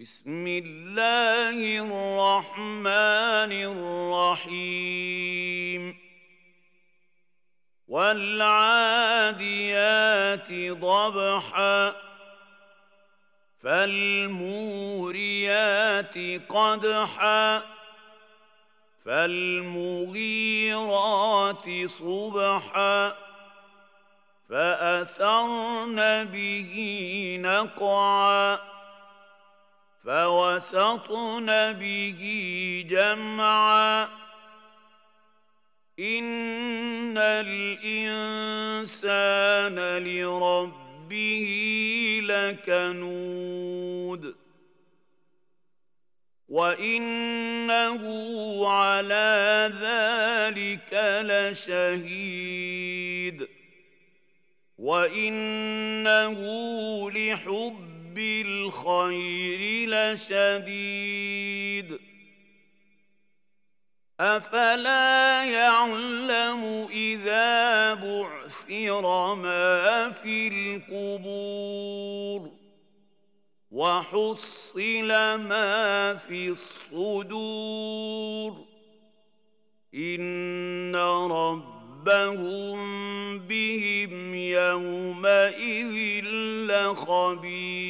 بسم الله الرحمن الرحيم. والعاديات ضبحا فالموريات قدحا فالمغيرات صبحا فأثرن به نقعا. فوسطن به جمعا. إن الإنسان لربه لكنود. وإنه على ذلك لشهيد. وإنه لحب الخير لشديد. أفلا يعلم إذا بعثر ما في القبور وحصل ما في الصدور. إن ربهم بهم يومئذ لخبير.